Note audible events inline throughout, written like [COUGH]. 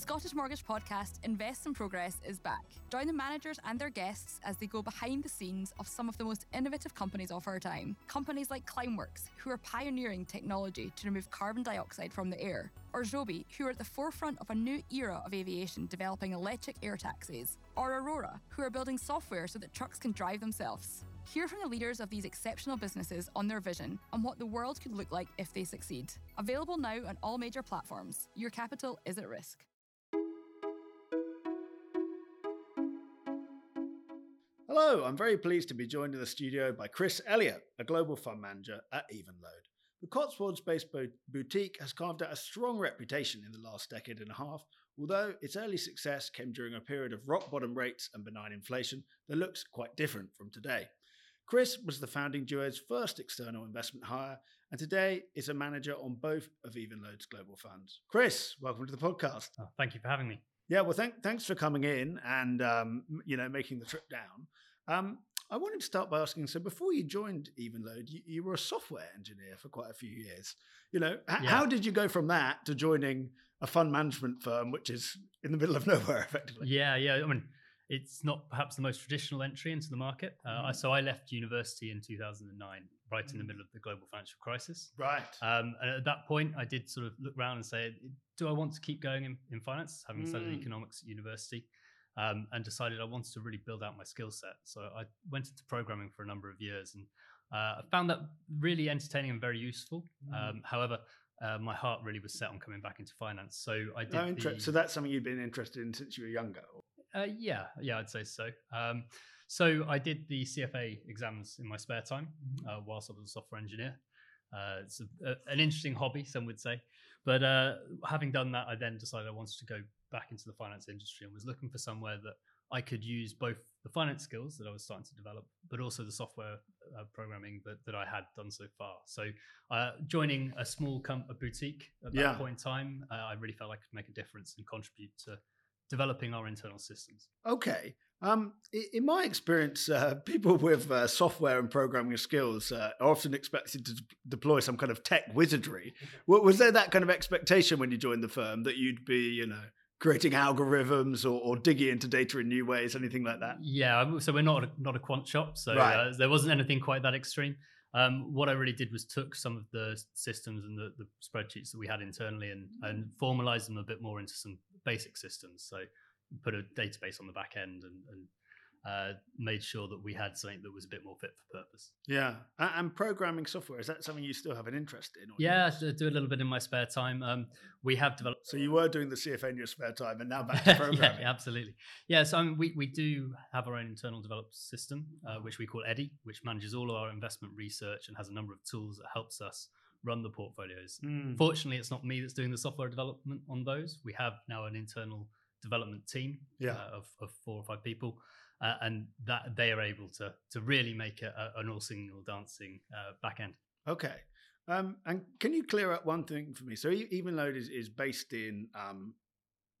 Scottish Mortgage podcast, Invest in Progress, is back. Join the managers and their guests as they go behind the scenes of some of the most innovative companies of our time. Companies like Climeworks, who are pioneering technology to remove carbon dioxide from the air, or Joby, who are at the forefront of a new era of aviation developing electric air taxis, or Aurora, who are building software so that trucks can drive themselves. Hear from the leaders of these exceptional businesses on their vision and what the world could look like if they succeed. Available now on all major platforms. Your capital is at risk. Hello, I'm very pleased to be joined in the studio by Chris Elliott, a global fund manager at Evenlode. The Cotswolds based boutique has carved out a strong reputation in the last decade and a half, although its early success came during a period of rock bottom rates and benign inflation that looks quite different from today. Chris was the founding duo's first external investment hire, and today is a manager on both of Evenlode's global funds. Chris, welcome to the podcast. Oh, thank you for having me. Yeah, well, thank, thanks for coming in and um, you know making the trip down. Um, I wanted to start by asking so before you joined Evenlode, you, you, were a software engineer for quite a few years. You know, h- yeah. how did you go from that to joining a fund management firm, which is in the middle of [LAUGHS] nowhere, effectively? Yeah, yeah. I mean, it's not perhaps the most traditional entry into the market. Uh, mm. So I left university in 2009, right in the mm. middle of the global financial crisis. Right. Um, and at that point, I did sort of look around and say, do I want to keep going in, in finance, having mm. studied economics at university? um, and decided I wanted to really build out my skill set. So I went into programming for a number of years and uh, I found that really entertaining and very useful. Mm. Um, however, uh, my heart really was set on coming back into finance. So I did. Oh, inter- the, so that's something you've been interested in since you were younger. Uh, yeah, yeah, I'd say so. Um, so I did the CFA exams in my spare time mm-hmm. uh, whilst I was a software engineer. Uh, it's a, a, an interesting hobby, some would say. But uh, having done that, I then decided I wanted to go back into the finance industry and was looking for somewhere that I could use both the finance skills that I was starting to develop, but also the software uh, programming that, that I had done so far. So, uh, joining a small com- a boutique at that yeah. point in time, uh, I really felt I could make a difference and contribute to developing our internal systems. Okay. Um, in my experience, uh, [LAUGHS] people with uh, software and programming skills uh, are often expected to deploy some kind of tech wizardry. [LAUGHS] Was there that kind of expectation when you joined the firm that you'd be, you know, creating algorithms or, or, digging into data in new ways, anything like that? Yeah, so we're not a, not a quant shop, so right. uh, there wasn't anything quite that extreme. Um, what I really did was took some of the systems and the, the spreadsheets that we had internally and, and formalized them a bit more into some basic systems. So put a database on the back end and, and uh, made sure that we had something that was a bit more fit for purpose. Yeah, and programming software is that something you still have an interest in? yeah, I do a little bit in my spare time. Um, we have developed. So you were doing the CFA in your spare time, and now back to [LAUGHS] programming. yeah, absolutely. Yeah, so I mean, we we do have our own internal developed system, uh, which we call Eddy, which manages all of our investment research and has a number of tools that helps us run the portfolios. Mm. Fortunately, it's not me that's doing the software development on those. We have now an internal development team yeah. uh, of, of four or five people uh, and that they are able to to really make a, a, an all singing, all dancing uh, back end. Okay. Um, and can you clear up one thing for me? So Evenlode is, is based in, um,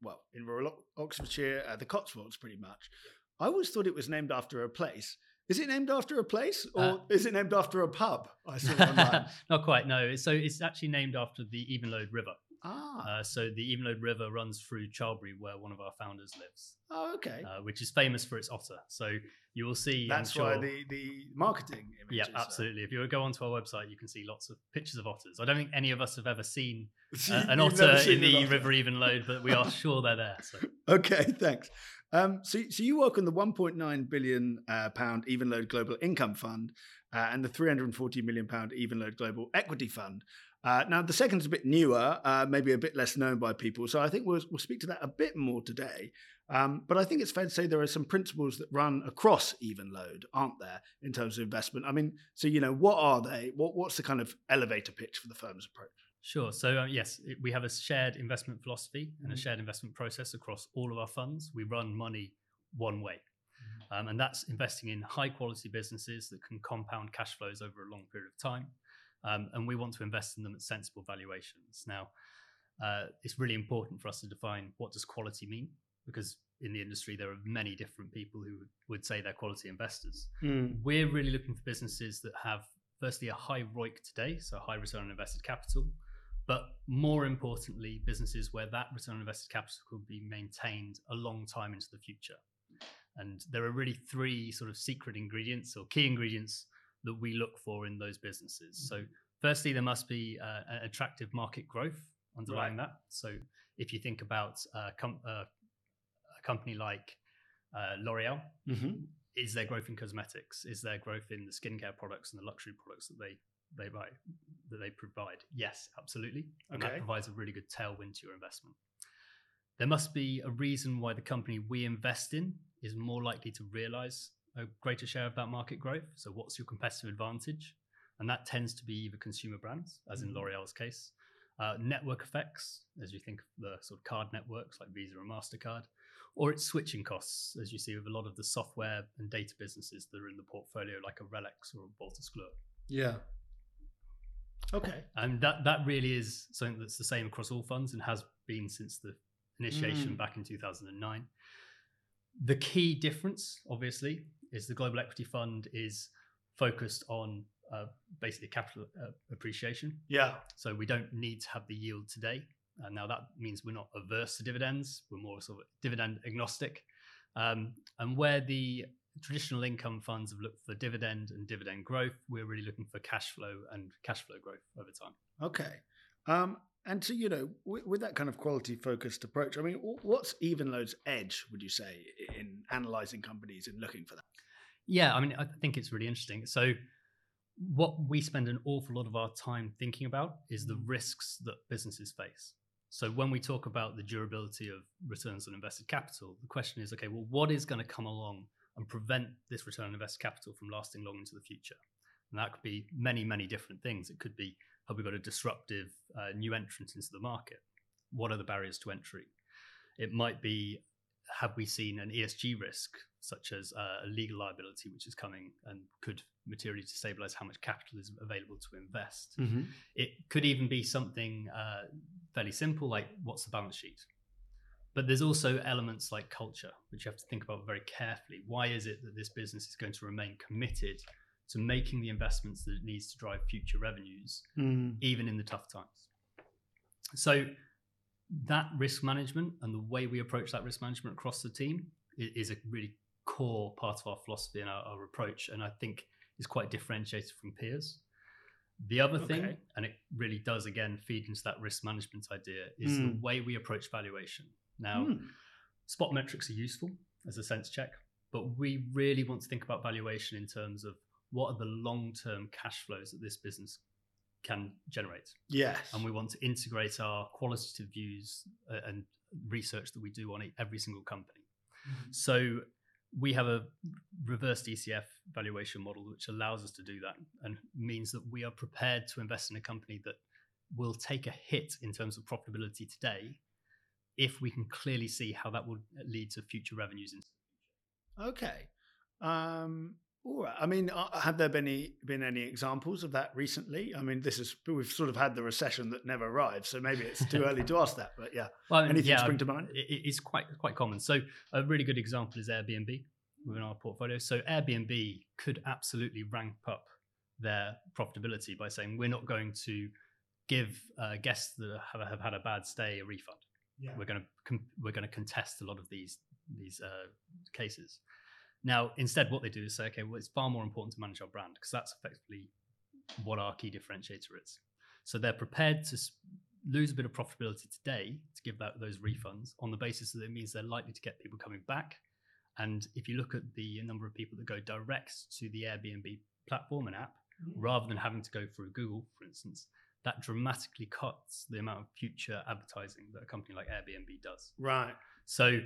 well, in rural Oxfordshire, uh, the Cotswolds, pretty much. I always thought it was named after a place. Is it named after a place, or uh, is it named after a pub? I saw [LAUGHS] online. Not quite. No. So it's actually named after the Evenlode River. Ah. Uh, so the Evenlode River runs through Charlbury, where one of our founders lives. Oh, okay. Uh, which is famous for its otter. So you will see. That's sure, why the, the marketing images. Yeah, absolutely. If you go onto our website, you can see lots of pictures of otters. I don't think any of us have ever seen [LAUGHS] uh, an otter in the otter. River Evenlode, but we are sure they're there. So. [LAUGHS] Okay, thanks. Um, so, so you work on the 1.9 billion uh, pound Global Income Fund uh, and the 340 million pound Evenlode Global Equity Fund. Uh, now, the second is a bit newer, uh, maybe a bit less known by people. So I think we'll, we'll speak to that a bit more today. Um, but I think it's fair to say there are some principles that run across Evenlode, aren't there, in terms of investment? I mean, so, you know, what are they? What, what's the kind of elevator pitch for the firm's approach? Sure. So, uh, yes, we have a shared investment philosophy and a mm-hmm. shared investment process across all of our funds. We run money one way. Mm-hmm. Um, and that's investing in high quality businesses that can compound cash flows over a long period of time um, and we want to invest in them at sensible valuations. Now, uh, it's really important for us to define what does quality mean, because in the industry there are many different people who would say they're quality investors. Mm. We're really looking for businesses that have, firstly, a high ROIC today, so high return on invested capital, but more importantly, businesses where that return on invested capital could be maintained a long time into the future. And there are really three sort of secret ingredients or key ingredients that we look for in those businesses. So, firstly, there must be uh, attractive market growth underlying right. that. So, if you think about uh, com- uh, a company like uh, L'Oreal, mm-hmm. is there growth in cosmetics? Is there growth in the skincare products and the luxury products that they they buy that they provide? Yes, absolutely. And okay. that provides a really good tailwind to your investment. There must be a reason why the company we invest in is more likely to realize a greater share of that market growth. So, what's your competitive advantage? And that tends to be either consumer brands, as in mm-hmm. L'Oreal's case, uh, network effects, as you think of the sort of card networks like Visa and MasterCard, or it's switching costs, as you see with a lot of the software and data businesses that are in the portfolio, like a RELX or a Wolters Kluwer. Yeah. Okay. And that, that really is something that's the same across all funds and has been since the initiation mm. back in 2009. The key difference, obviously, is the global equity fund is focused on uh, basically capital uh, appreciation. Yeah. So we don't need to have the yield today. And now that means we're not averse to dividends. We're more sort of dividend agnostic. Um, and where the traditional income funds have looked for dividend and dividend growth, we're really looking for cash flow and cash flow growth over time. Okay. Um, and so, you know, with, with, that kind of quality focused approach, I mean, what's Evenlode's edge, would you say, in analyzing companies and looking for that? Yeah, I mean, I think it's really interesting. So, what we spend an awful lot of our time thinking about is the mm. risks that businesses face. So, when we talk about the durability of returns on invested capital, the question is okay, well, what is going to come along and prevent this return on invested capital from lasting long into the future? And that could be many, many different things. It could be have we got a disruptive uh, new entrant into the market? What are the barriers to entry? It might be have we seen an ESG risk, such as uh, a legal liability, which is coming and could materially destabilize how much capital is available to invest? Mm-hmm. It could even be something uh, fairly simple, like what's the balance sheet? But there's also elements like culture, which you have to think about very carefully. Why is it that this business is going to remain committed to making the investments that it needs to drive future revenues, mm. even in the tough times. So that risk management and the way we approach that risk management across the team is a really core part of our philosophy and our, our approach, and I think is quite differentiated from peers. The other thing, okay. and it really does again feed into that risk management idea, is mm. the way we approach valuation. Now, mm. spot metrics are useful as a sense check, but we really want to think about valuation in terms of what are the long term cash flows that this business can generate. Yes. And we want to integrate our qualitative views uh, and research that we do on every single company. Mm-hmm. So we have a reverse DCF valuation model which allows us to do that and means that we are prepared to invest in a company that will take a hit in terms of profitability today if we can clearly see how that will lead to future revenues in okay um all right. I mean, uh, have there been any been any examples of that recently? I mean, this is we've sort of had the recession that never arrived, so maybe it's too early to ask that. But yeah, [LAUGHS] well, I mean, anything yeah, spring to mind? It, it's quite quite common. So a really good example is Airbnb within our portfolio. So Airbnb could absolutely ramp up their profitability by saying we're not going to give uh, guests that have, have, had a bad stay a refund. Yeah. We're going to com- we're going to contest a lot of these these uh, cases. Now, instead, what they do is say, okay, well, it's far more important to manage our brand because that's effectively what our key differentiator is. So they're prepared to lose a bit of profitability today to give that, those refunds on the basis that it means they're likely to get people coming back. And if you look at the number of people that go direct to the Airbnb platform and app, mm-hmm. rather than having to go through Google, for instance, that dramatically cuts the amount of future advertising that a company like Airbnb does. Right. So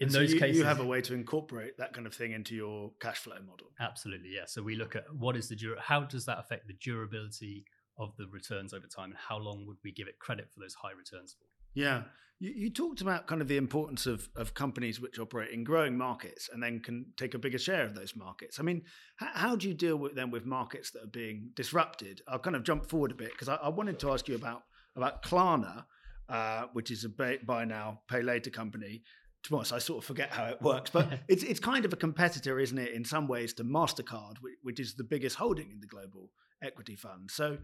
in those you, cases you have a way to incorporate that kind of thing into your cash flow model absolutely yeah so we look at what is the dur- how does that affect the durability of the returns over time and how long would we give it credit for those high returns for yeah. You, you talked about kind of the importance of, of companies which operate in growing markets and then can take a bigger share of those markets. I mean how, how do you deal with them with markets that are being disrupted? I'll kind of jump forward a bit because I, I wanted to ask you about about klarna uh, which is a buy now, pay later company. To be honest, I sort of forget how it works, but [LAUGHS] it's it's kind of a competitor, isn't it, in some ways to Mastercard, which, which, is the biggest holding in the global equity fund. So,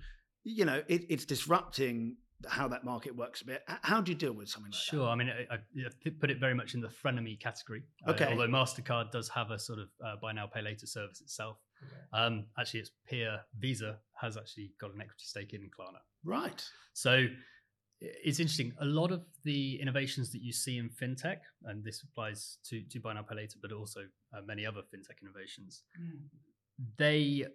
you know, it, it's disrupting how that market works a bit. How do you deal with something like sure. that? Sure. I mean, I, I, put it very much in the frenemy category. Uh, okay. Uh, although Mastercard does have a sort of uh, buy now, pay later service itself. Okay. Um, actually, its peer Visa has actually got an equity stake in Klarna. Right. So it's interesting. A lot of the innovations that you see in fintech, and this applies to to buy now pay later, but also uh, many other fintech innovations, mm. they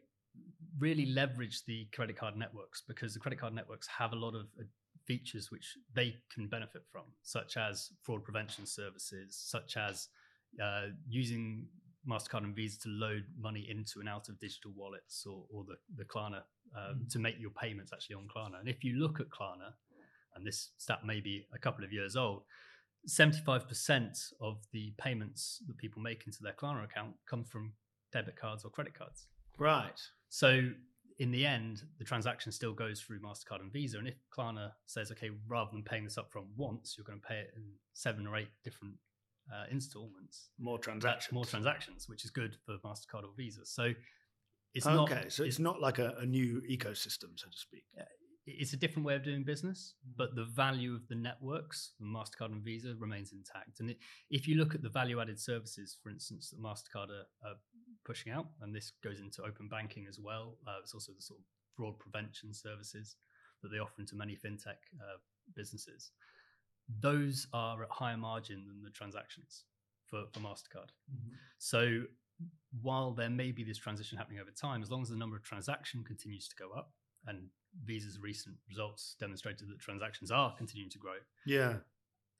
really leverage the credit card networks because the credit card networks have a lot of uh, features which they can benefit from, such as fraud prevention services, such as uh, using Mastercard and Visa to load money into and out of digital wallets or, or the the Klarna um, mm. to make your payments actually on Klarna. And if you look at Klarna, and this stat may be a couple of years old, 75% of the payments that people make into their Klarna account come from debit cards or credit cards. Right. So in the end, the transaction still goes through MasterCard and Visa. And if Klarna says, okay, rather than paying this up front once, you're going to pay it in seven or eight different uh, installments. More transactions. More transactions, which is good for MasterCard or Visa. So it's okay, not. Okay, so it's, it's, not like a, a, new ecosystem, so to speak it's a different way of doing business, but the value of the networks, Mastercard and Visa, remains intact. And it, if you look at the value-added services, for instance, that Mastercard are, are, pushing out, and this goes into open banking as well. Uh, it's also the sort of fraud prevention services that they offer into many fintech uh, businesses. Those are at higher margin than the transactions for, for Mastercard. Mm-hmm. So while there may be this transition happening over time, as long as the number of transaction continues to go up, and Visa's recent results demonstrated that transactions are continuing to grow. Yeah.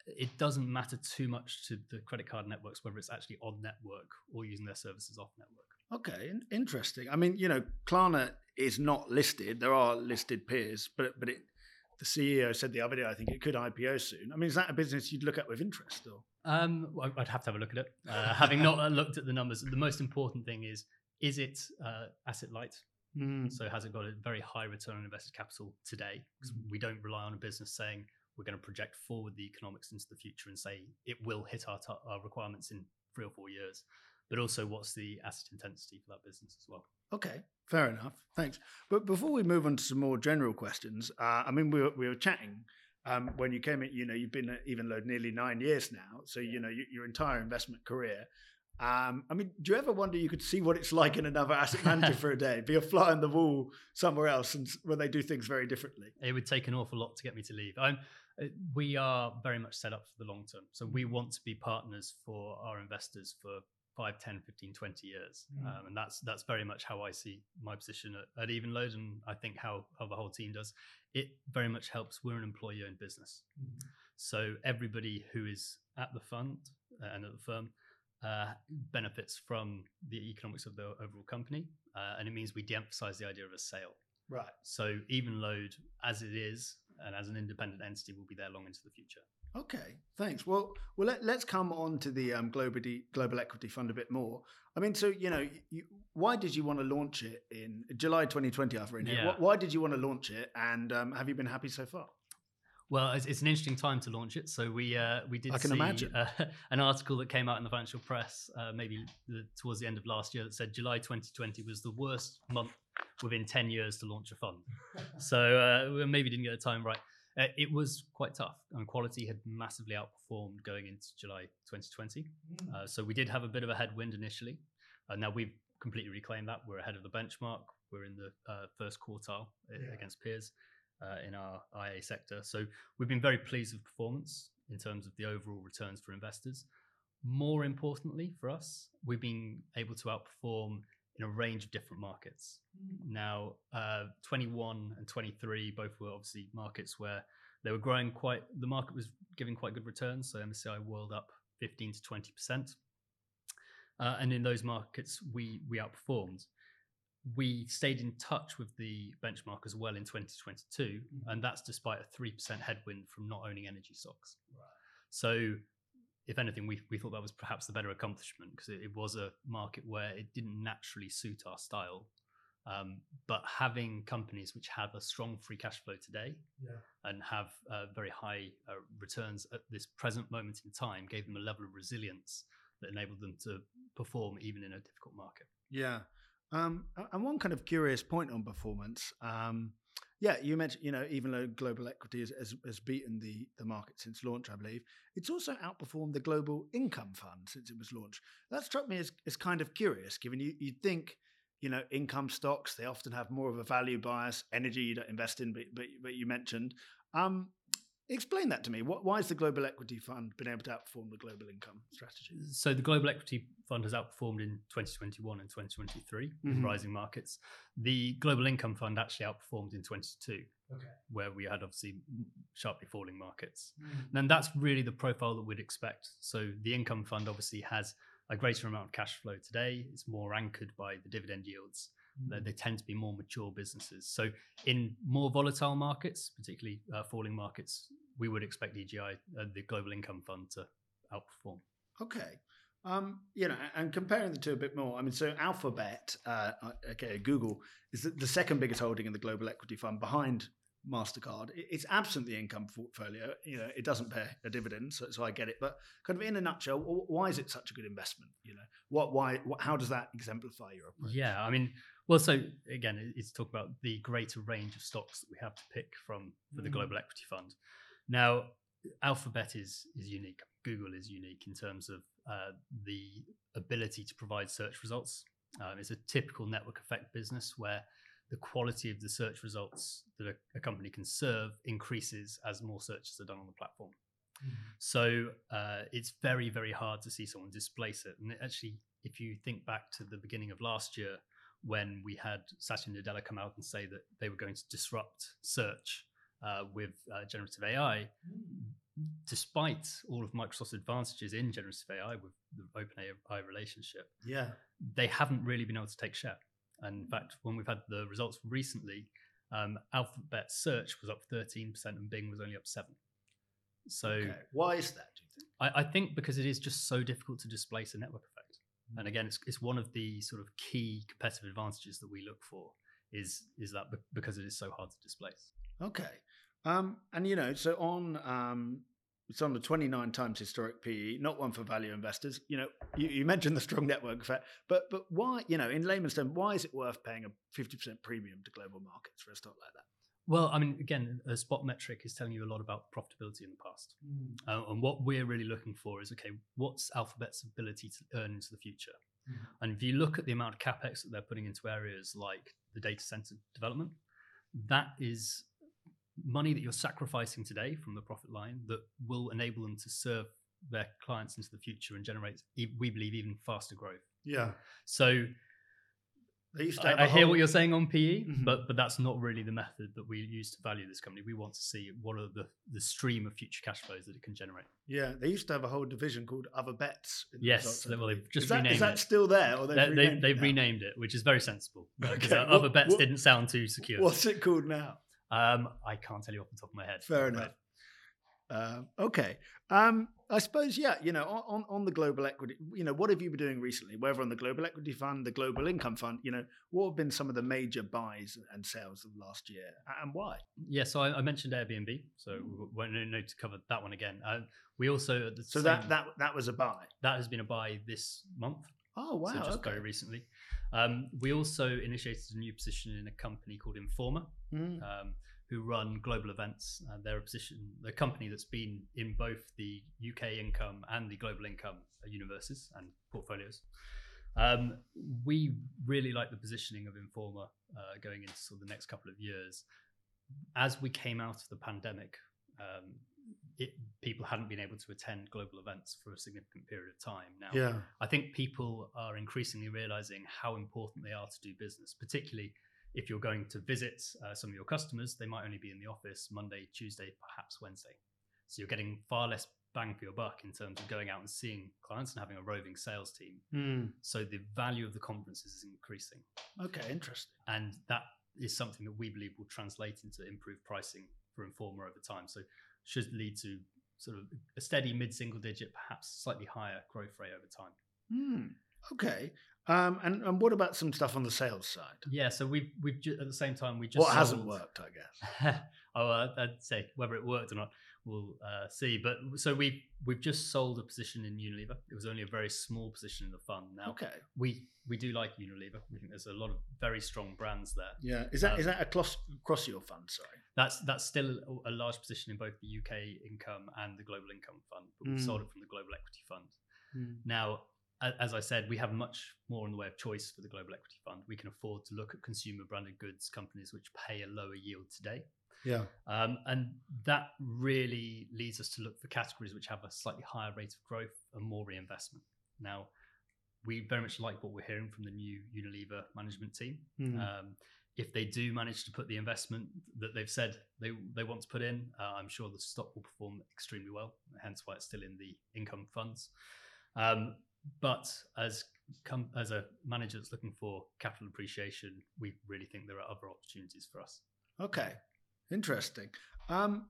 It doesn't matter too much to the credit card networks whether it's actually on network or using their services off network. Okay, interesting. I mean, you know, Klarna is not listed. There are listed peers, but but it, the CEO said the other day, I think it could IPO soon. I mean, is that a business you'd look at with interest? Or um, well, I'd have to have a look at it. Uh, [LAUGHS] having not looked at the numbers, the most important thing is is it uh, asset light? Mm. So has it got a very high return on invested capital today? Because mm. we don't rely on a business saying we're going to project forward the economics into the future and say it will hit our, t- our requirements in three or four years. But also, what's the asset intensity for that business as well? Okay, fair enough. Thanks. But before we move on to some more general questions, uh, I mean, we were, we were chatting um, when you came in. You know, you've been at Evenlode nearly nine years now, so you know you, your entire investment career. Um, I mean, do you ever wonder you could see what it's like in another asset manager for a day, be a fly on the wall somewhere else, and where they do things very differently? It would take an awful lot to get me to leave. I'm, we are very much set up for the long term, so we want to be partners for our investors for 5 10 15 20 years mm. um, and that's that's very much how i see my position at, at evenlode and i think how, how the whole team does it very much helps we're an employee owned business mm. so everybody who is at the fund uh, and at the firm uh, benefits from the economics of the overall company, uh, and it means we de-emphasize the idea of a sale. Right. So Evenlode, as it is, and as an independent entity, will be there long into the future. Okay, thanks. Well, well, let, us come on to the um, global global equity fund a bit more. I mean, so you know, you, why did you want to launch it in July 2020? I've written yeah. Why, why, did you want to launch it, and um, have you been happy so far? Well, it's, it's, an interesting time to launch it. So we uh, we did I can see imagine. Uh, [LAUGHS] an article that came out in the financial press uh, maybe the, towards the end of last year that said July 2020 was the worst month within 10 years to launch a fund. [LAUGHS] so uh, we maybe didn't get the time right. Uh, it was quite tough, and quality had massively outperformed going into July 2020. Mm. Uh, so we did have a bit of a headwind initially. And now we've completely reclaimed that. We're ahead of the benchmark. We're in the first quartile yeah. against peers uh, in our IA sector. So we've been very pleased with performance in terms of the overall returns for investors. More importantly for us, we've been able to outperform in a range of different markets. Mm. Now, uh, 21 and 23 both were obviously markets where they were growing quite, the market was giving quite good returns. So MSCI World up 15 to 20%. Uh, and in those markets, we, we outperformed we stayed in touch with the benchmark as well in 2022, mm-hmm. and that's despite a 3% headwind from not owning energy stocks. Right. So, if anything, we, we thought that was perhaps the better accomplishment because it, it, was a market where it didn't naturally suit our style. Um, but having companies which have a strong free cash flow today yeah. and have uh, very high uh, returns at this present moment in time gave them a level of resilience that enabled them to perform even in a difficult market. Yeah. Um, and one kind of curious point on performance. Um, Yeah, you mentioned, you know, even though global equity has, has, has, beaten the, the market since launch, I believe, it's also outperformed the global income fund since it was launched. That struck me as, as kind of curious, given you, you'd think, you know, income stocks, they often have more of a value bias. Energy you don't invest in, but, but, but you mentioned. Um, Explain that to me. What, why has the Global Equity Fund been able to outperform the Global Income Strategy? So the Global Equity Fund has outperformed in 2021 and 2023 mm-hmm. in rising markets. The Global Income Fund actually outperformed in 22, okay. where we had obviously sharply falling markets. Mm. And that's really the profile that we'd expect. So the Income Fund obviously has a greater amount of cash flow today. It's more anchored by the dividend yields. Mm. They tend to be more mature businesses. So, in more volatile markets, particularly uh, falling markets, we would expect EGI, uh, the Global Income Fund, to outperform. Okay. Um, you know, and comparing the two a bit more, I mean, so Alphabet, uh, okay, Google is the, the second biggest holding in the global equity fund behind Mastercard. It's absent the income portfolio. You know, it doesn't pay a dividend, so, so I get it. But kind of in a nutshell, why is it such a good investment? You know, what, why, what, how does that exemplify your approach? Yeah, I mean, well, so again, it's talk about the greater range of stocks that we have to pick from for the mm. global equity fund. Now, Alphabet is is unique. Google is unique in terms of uh, the ability to provide search results. Um, it's a typical network effect business where the quality of the search results that a, a company can serve increases as more searches are done on the platform. Mm. So uh, it's very, very hard to see someone displace it. And actually, if you think back to the beginning of last year, when we had Satya Nadella come out and say that they were going to disrupt search uh, with uh, generative AI, despite all of Microsoft's advantages in generative AI with the OpenAI relationship, yeah, they haven't really been able to take share. And in fact, when we've had the results recently, um, Alphabet search was up 13% and Bing was only up 7 So okay. why is that? Do you think? I, I, think because it is just so difficult to displace a network. And again, it's, it's one of the sort of key competitive advantages that we look for is is that because it is so hard to displace. Okay. Um, and you know, so on um, it's on the 29 times historic PE, not one for value investors. You know, you, you, mentioned the strong network effect, but but why, you know, in layman's terms, why is it worth paying a 50% premium to global markets for a stock like that? Well, I mean, again, a spot metric is telling you a lot about profitability in the past. Mm. Uh, and what we're really looking for is okay, what's Alphabet's ability to earn into the future? Mm. And if you look at the amount of capex that they're putting into areas like the data center development, that is money that you're sacrificing today from the profit line that will enable them to serve their clients into the future and generate, we believe, even faster growth. Yeah. So I, I hear what you're saying on PE, mm-hmm. but but that's not really the method that we use to value this company. We want to see what are the the stream of future cash flows that it can generate. Yeah, they used to have a whole division called Other Bets. Yes, well, they've just is that, renamed is that still there? Or they've, renamed, they, have renamed it, which is very sensible because okay. Other Bets what, didn't sound too secure. What's it called now? Um, I can't tell you off the top of my head. Fair enough. Uh, okay. Um, I suppose, yeah, you know, on, on the global equity, you know, what have you been doing recently? Whether on the global equity fund, the global income fund, you know, what have been some of the major buys and sales of last year and why? Yeah, so I, I mentioned Airbnb, so we won't need to cover that one again. Uh, we also so that that that was a buy. That has been a buy this month. Oh wow! So just okay. very recently. Um, we also initiated a new position in a company called Informa, mm. um, who run global events. Uh, they're a position, a company that's been in both the UK income and the global income universes and portfolios. Um, we really like the positioning of Informa uh, going into sort of the next couple of years. As we came out of the pandemic, um, it, people hadn't been able to attend global events for a significant period of time. Now, yeah. I think people are increasingly realizing how important they are to do business, particularly if you're going to visit uh, some of your customers. They might only be in the office Monday, Tuesday, perhaps Wednesday. So you're getting far less bang for your buck in terms of going out and seeing clients and having a roving sales team. Mm. So the value of the conferences is increasing. Okay, interesting. And that is something that we believe will translate into improved pricing for Informa over time. So should lead to sort of a steady mid-single digit, perhaps slightly higher growth rate over time. Hmm. Okay. Um, and and what about some stuff on the sales side? Yeah, so we've we've ju- at the same time we just what sold... hasn't worked, I guess. [LAUGHS] oh, uh, I'd say whether it worked or not. we'll uh, see. But so we we've just sold a position in Unilever. It was only a very small position in the fund. Now, Okay. we we do like Unilever. We think there's a lot of very strong brands there. Yeah. Is that Um, is that across across your fund? Sorry. That's that's still a, a large position in both the UK income and the global income fund, but we've Mm. sold it from the global equity fund. Now, a- as I said, we have much more in the way of choice for the global equity fund. We can afford to look at consumer branded goods companies which pay a lower yield today. Yeah. Um, and that really leads us to look for categories which have a slightly higher rate of growth and more reinvestment. Now, we very much like what we're hearing from the new Unilever management team. Mm. Um, if they do manage to put the investment that they've said they, they want to put in, uh, I'm sure the stock will perform extremely well, hence why it's still in the income funds. Um, but as as a manager that's looking for capital appreciation, we really think there are other opportunities for us. Okay, interesting. Um,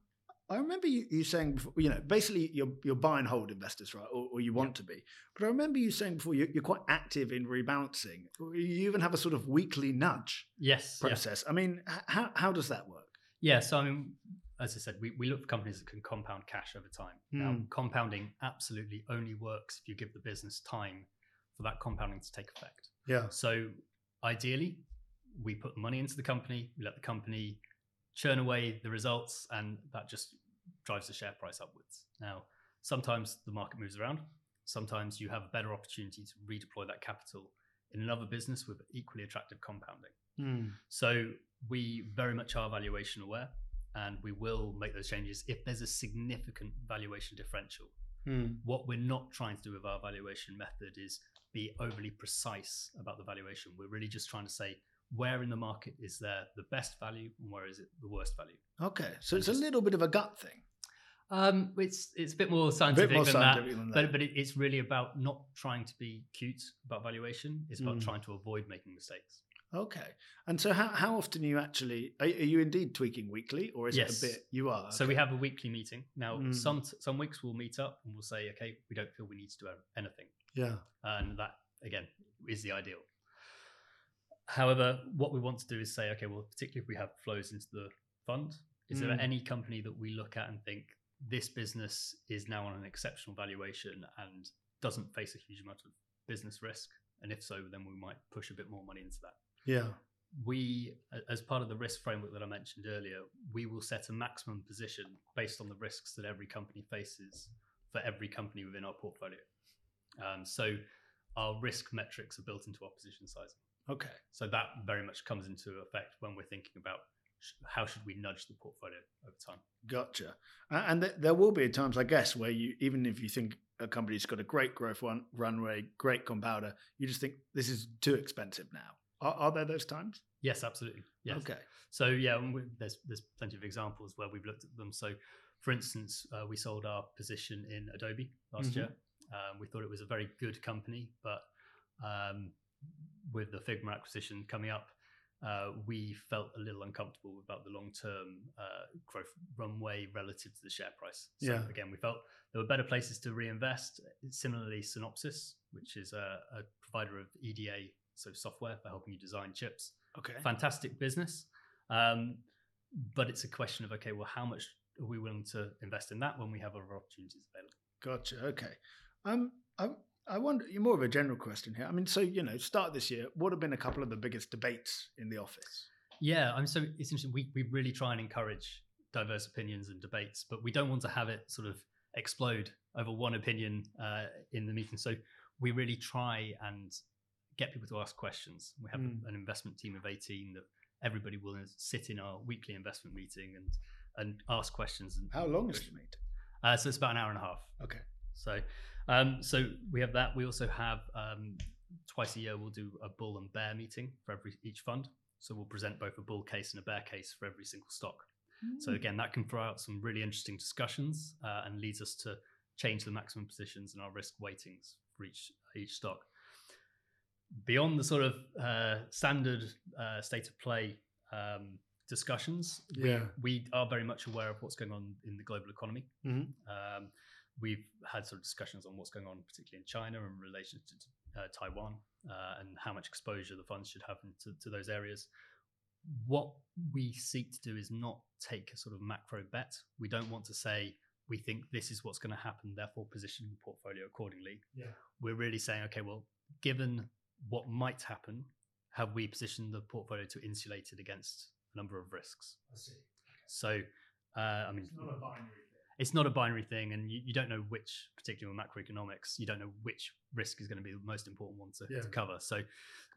I remember you, you saying before, you know, basically you're you're buy and hold investors, right? Or, or you want to be. But I remember you saying before you, you're quite active in rebalancing. You even have a sort of weekly nudge Yes. yeah. process. I mean, how how does that work? Yeah, so I mean, as I said, we, we look for companies that can compound cash over time. Now, Hmm. compounding absolutely only works if you give the business time for that compounding to take effect. Yeah. So, ideally, we put money into the company, we let the company churn away the results, and that just drives the share price upwards. Now, sometimes the market moves around. Sometimes you have a better opportunity to redeploy that capital in another business with equally attractive compounding. Hmm. So we very much are valuation aware and we will make those changes if there's a significant valuation differential. Hmm. What we're not trying to do with our valuation method is be overly precise about the valuation. We're really just trying to say where in the market is there the best value and where is it the worst value. Okay, so it's a little bit of a gut thing. Um, it's it's a bit more scientific bit more than scientific that, than but that. but it, it's really about not trying to be cute about valuation. It's about Mm. trying to avoid making mistakes. Okay, and so how how often are you actually are, are you indeed tweaking weekly, or is Yes. it a bit you are? So we have a weekly meeting now. Mm. Some some weeks we'll meet up and we'll say, okay, we don't feel we need to do anything, yeah. and that again is the ideal. However, what we want to do is say, okay, well, particularly if we have flows into the fund, is there Mm. any company that we look at and think this business is now on an exceptional valuation and doesn't face a huge amount of business risk? And if so, then we might push a bit more money into that Yeah. we, as part of the risk framework that I mentioned earlier, we will set a maximum position based on the risks that every company faces for every company within our portfolio. Um, so our risk metrics are built into our position sizing. Okay. So that very much comes into effect when we're thinking about sh- how should we nudge the portfolio over time. Gotcha. And th- there will be times, I guess, where you, even if you think a company's got a great growth run, runway, great compounder, you just think this is too expensive now. Are, are there those times? Yes, absolutely. Yes. Okay. So yeah, there's there's plenty of examples where we've looked at them. So, for instance, uh, we sold our position in Adobe last Mhm. year. Um, we thought it was a very good company, but um, with the Figma acquisition coming up, uh, we felt a little uncomfortable about the long-term uh, growth runway relative to the share price. So Yeah. again, we felt there were better places to reinvest. Similarly, Synopsys, which is a, a provider of EDA, so software for helping you design chips, Okay. fantastic business. Um, but it's a question of okay, well, how much are we willing to invest in that when we have other opportunities available? Gotcha. Okay. Um, I, I wonder, more of a general question here. I mean, so, you know, start this year, what have been a couple of the biggest debates in the office? Yeah, I'm so it's interesting. We we really try and encourage diverse opinions and debates, but we don't want to have it sort of explode over one opinion uh, in the meeting. So we really try and get people to ask questions. We have Mm. an investment team of 18 that everybody will sit in our weekly investment meeting and and ask questions. And How long is the meeting? Uh, so it's about an hour and a half. Okay. So, um, so we have that. We also have um, twice a year we'll do a bull and bear meeting for every each fund. So we'll present both a bull case and a bear case for every single stock. So Hmm. again, that can throw out some really interesting discussions uh, and leads us to change the maximum positions and our risk weightings for each each stock. Beyond the sort of uh, standard uh, state of play um, discussions, we, Yeah. we are very much aware of what's going on in the global economy. Mhm. Um, we've had sort of discussions on what's going on, particularly in China in relation to uh, Taiwan, uh, and how much exposure the funds should have to, to those areas. What we seek to do is not take a sort of macro bet. We don't want to say we think this is what's going to happen, therefore position the portfolio accordingly. Yeah. We're really saying, okay, well, given what might happen, have we positioned the portfolio to insulate it against a number of risks? I see. So, uh, I mean, It's not a binary thing. it's not a binary thing, and you, you don't know which, particularly with macroeconomics, you don't know which risk is going to be the most important one to, Yeah. to cover. So,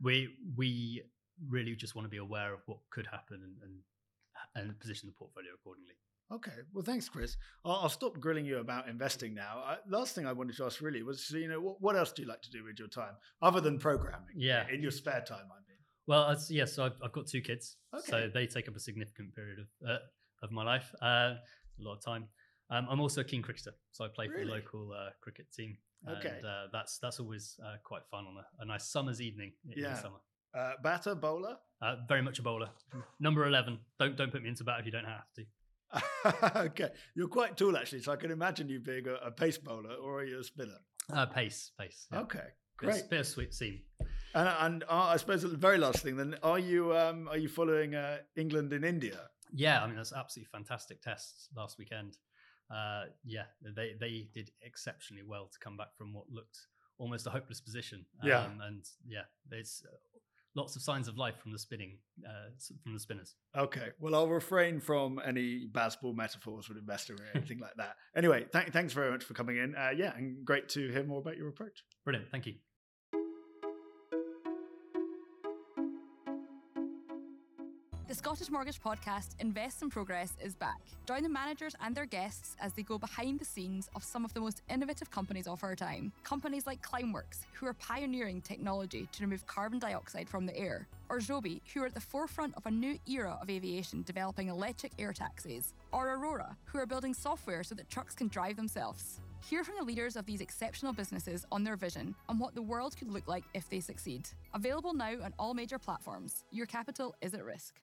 we we really just want to be aware of what could happen and and, and position the portfolio accordingly. Okay. Well, thanks, Chris. I'll, I'll stop grilling you about investing now. I, last thing I wanted to ask really was, you know, what, what else do you like to do with your time other than programming? Yeah. In your spare time, I mean. Well, yes, yeah, so I've, I've got two kids, Okay. so they take up a significant period of uh, of my life, uh, a lot of time. Um, I'm also a keen cricketer, so I play for the local uh, cricket team, and Okay. uh, that's that's always uh, quite fun on a, a nice summer's evening in Yeah. the summer. Uh, batter, bowler? Uh, very much a bowler. Number eleven. Don't don't put me into bat if you don't have to. [LAUGHS] okay. You're quite tall, actually, so I can imagine you being a, a pace bowler or are you a spinner? Uh, pace, pace. yeah. Okay. Great. Bit of sweet seam. And, and uh, I suppose the very last thing then, are you um, are you following uh, England in India? Yeah, I mean that's absolutely fantastic tests last weekend. Uh, yeah, they they did exceptionally well to come back from what looked almost a hopeless position. Yeah. um, and yeah, there's uh, lots of signs of life from the spinning uh, from the spinners. Okay. Well, I'll refrain from any Bazball metaphors with investor or anything [LAUGHS] like that. Anyway, th- thanks very much for coming in. Uh, yeah, and great to hear more about your approach. Brilliant, thank you. Scottish Mortgage podcast Invest in Progress is back. Join the managers and their guests as they go behind the scenes of some of the most innovative companies of our time. Companies like Climeworks, who are pioneering technology to remove carbon dioxide from the air, or Joby, who are at the forefront of a new era of aviation developing electric air taxis, or Aurora, who are building software so that trucks can drive themselves. Hear from the leaders of these exceptional businesses on their vision and what the world could look like if they succeed. Available now on all major platforms. Your capital is at risk.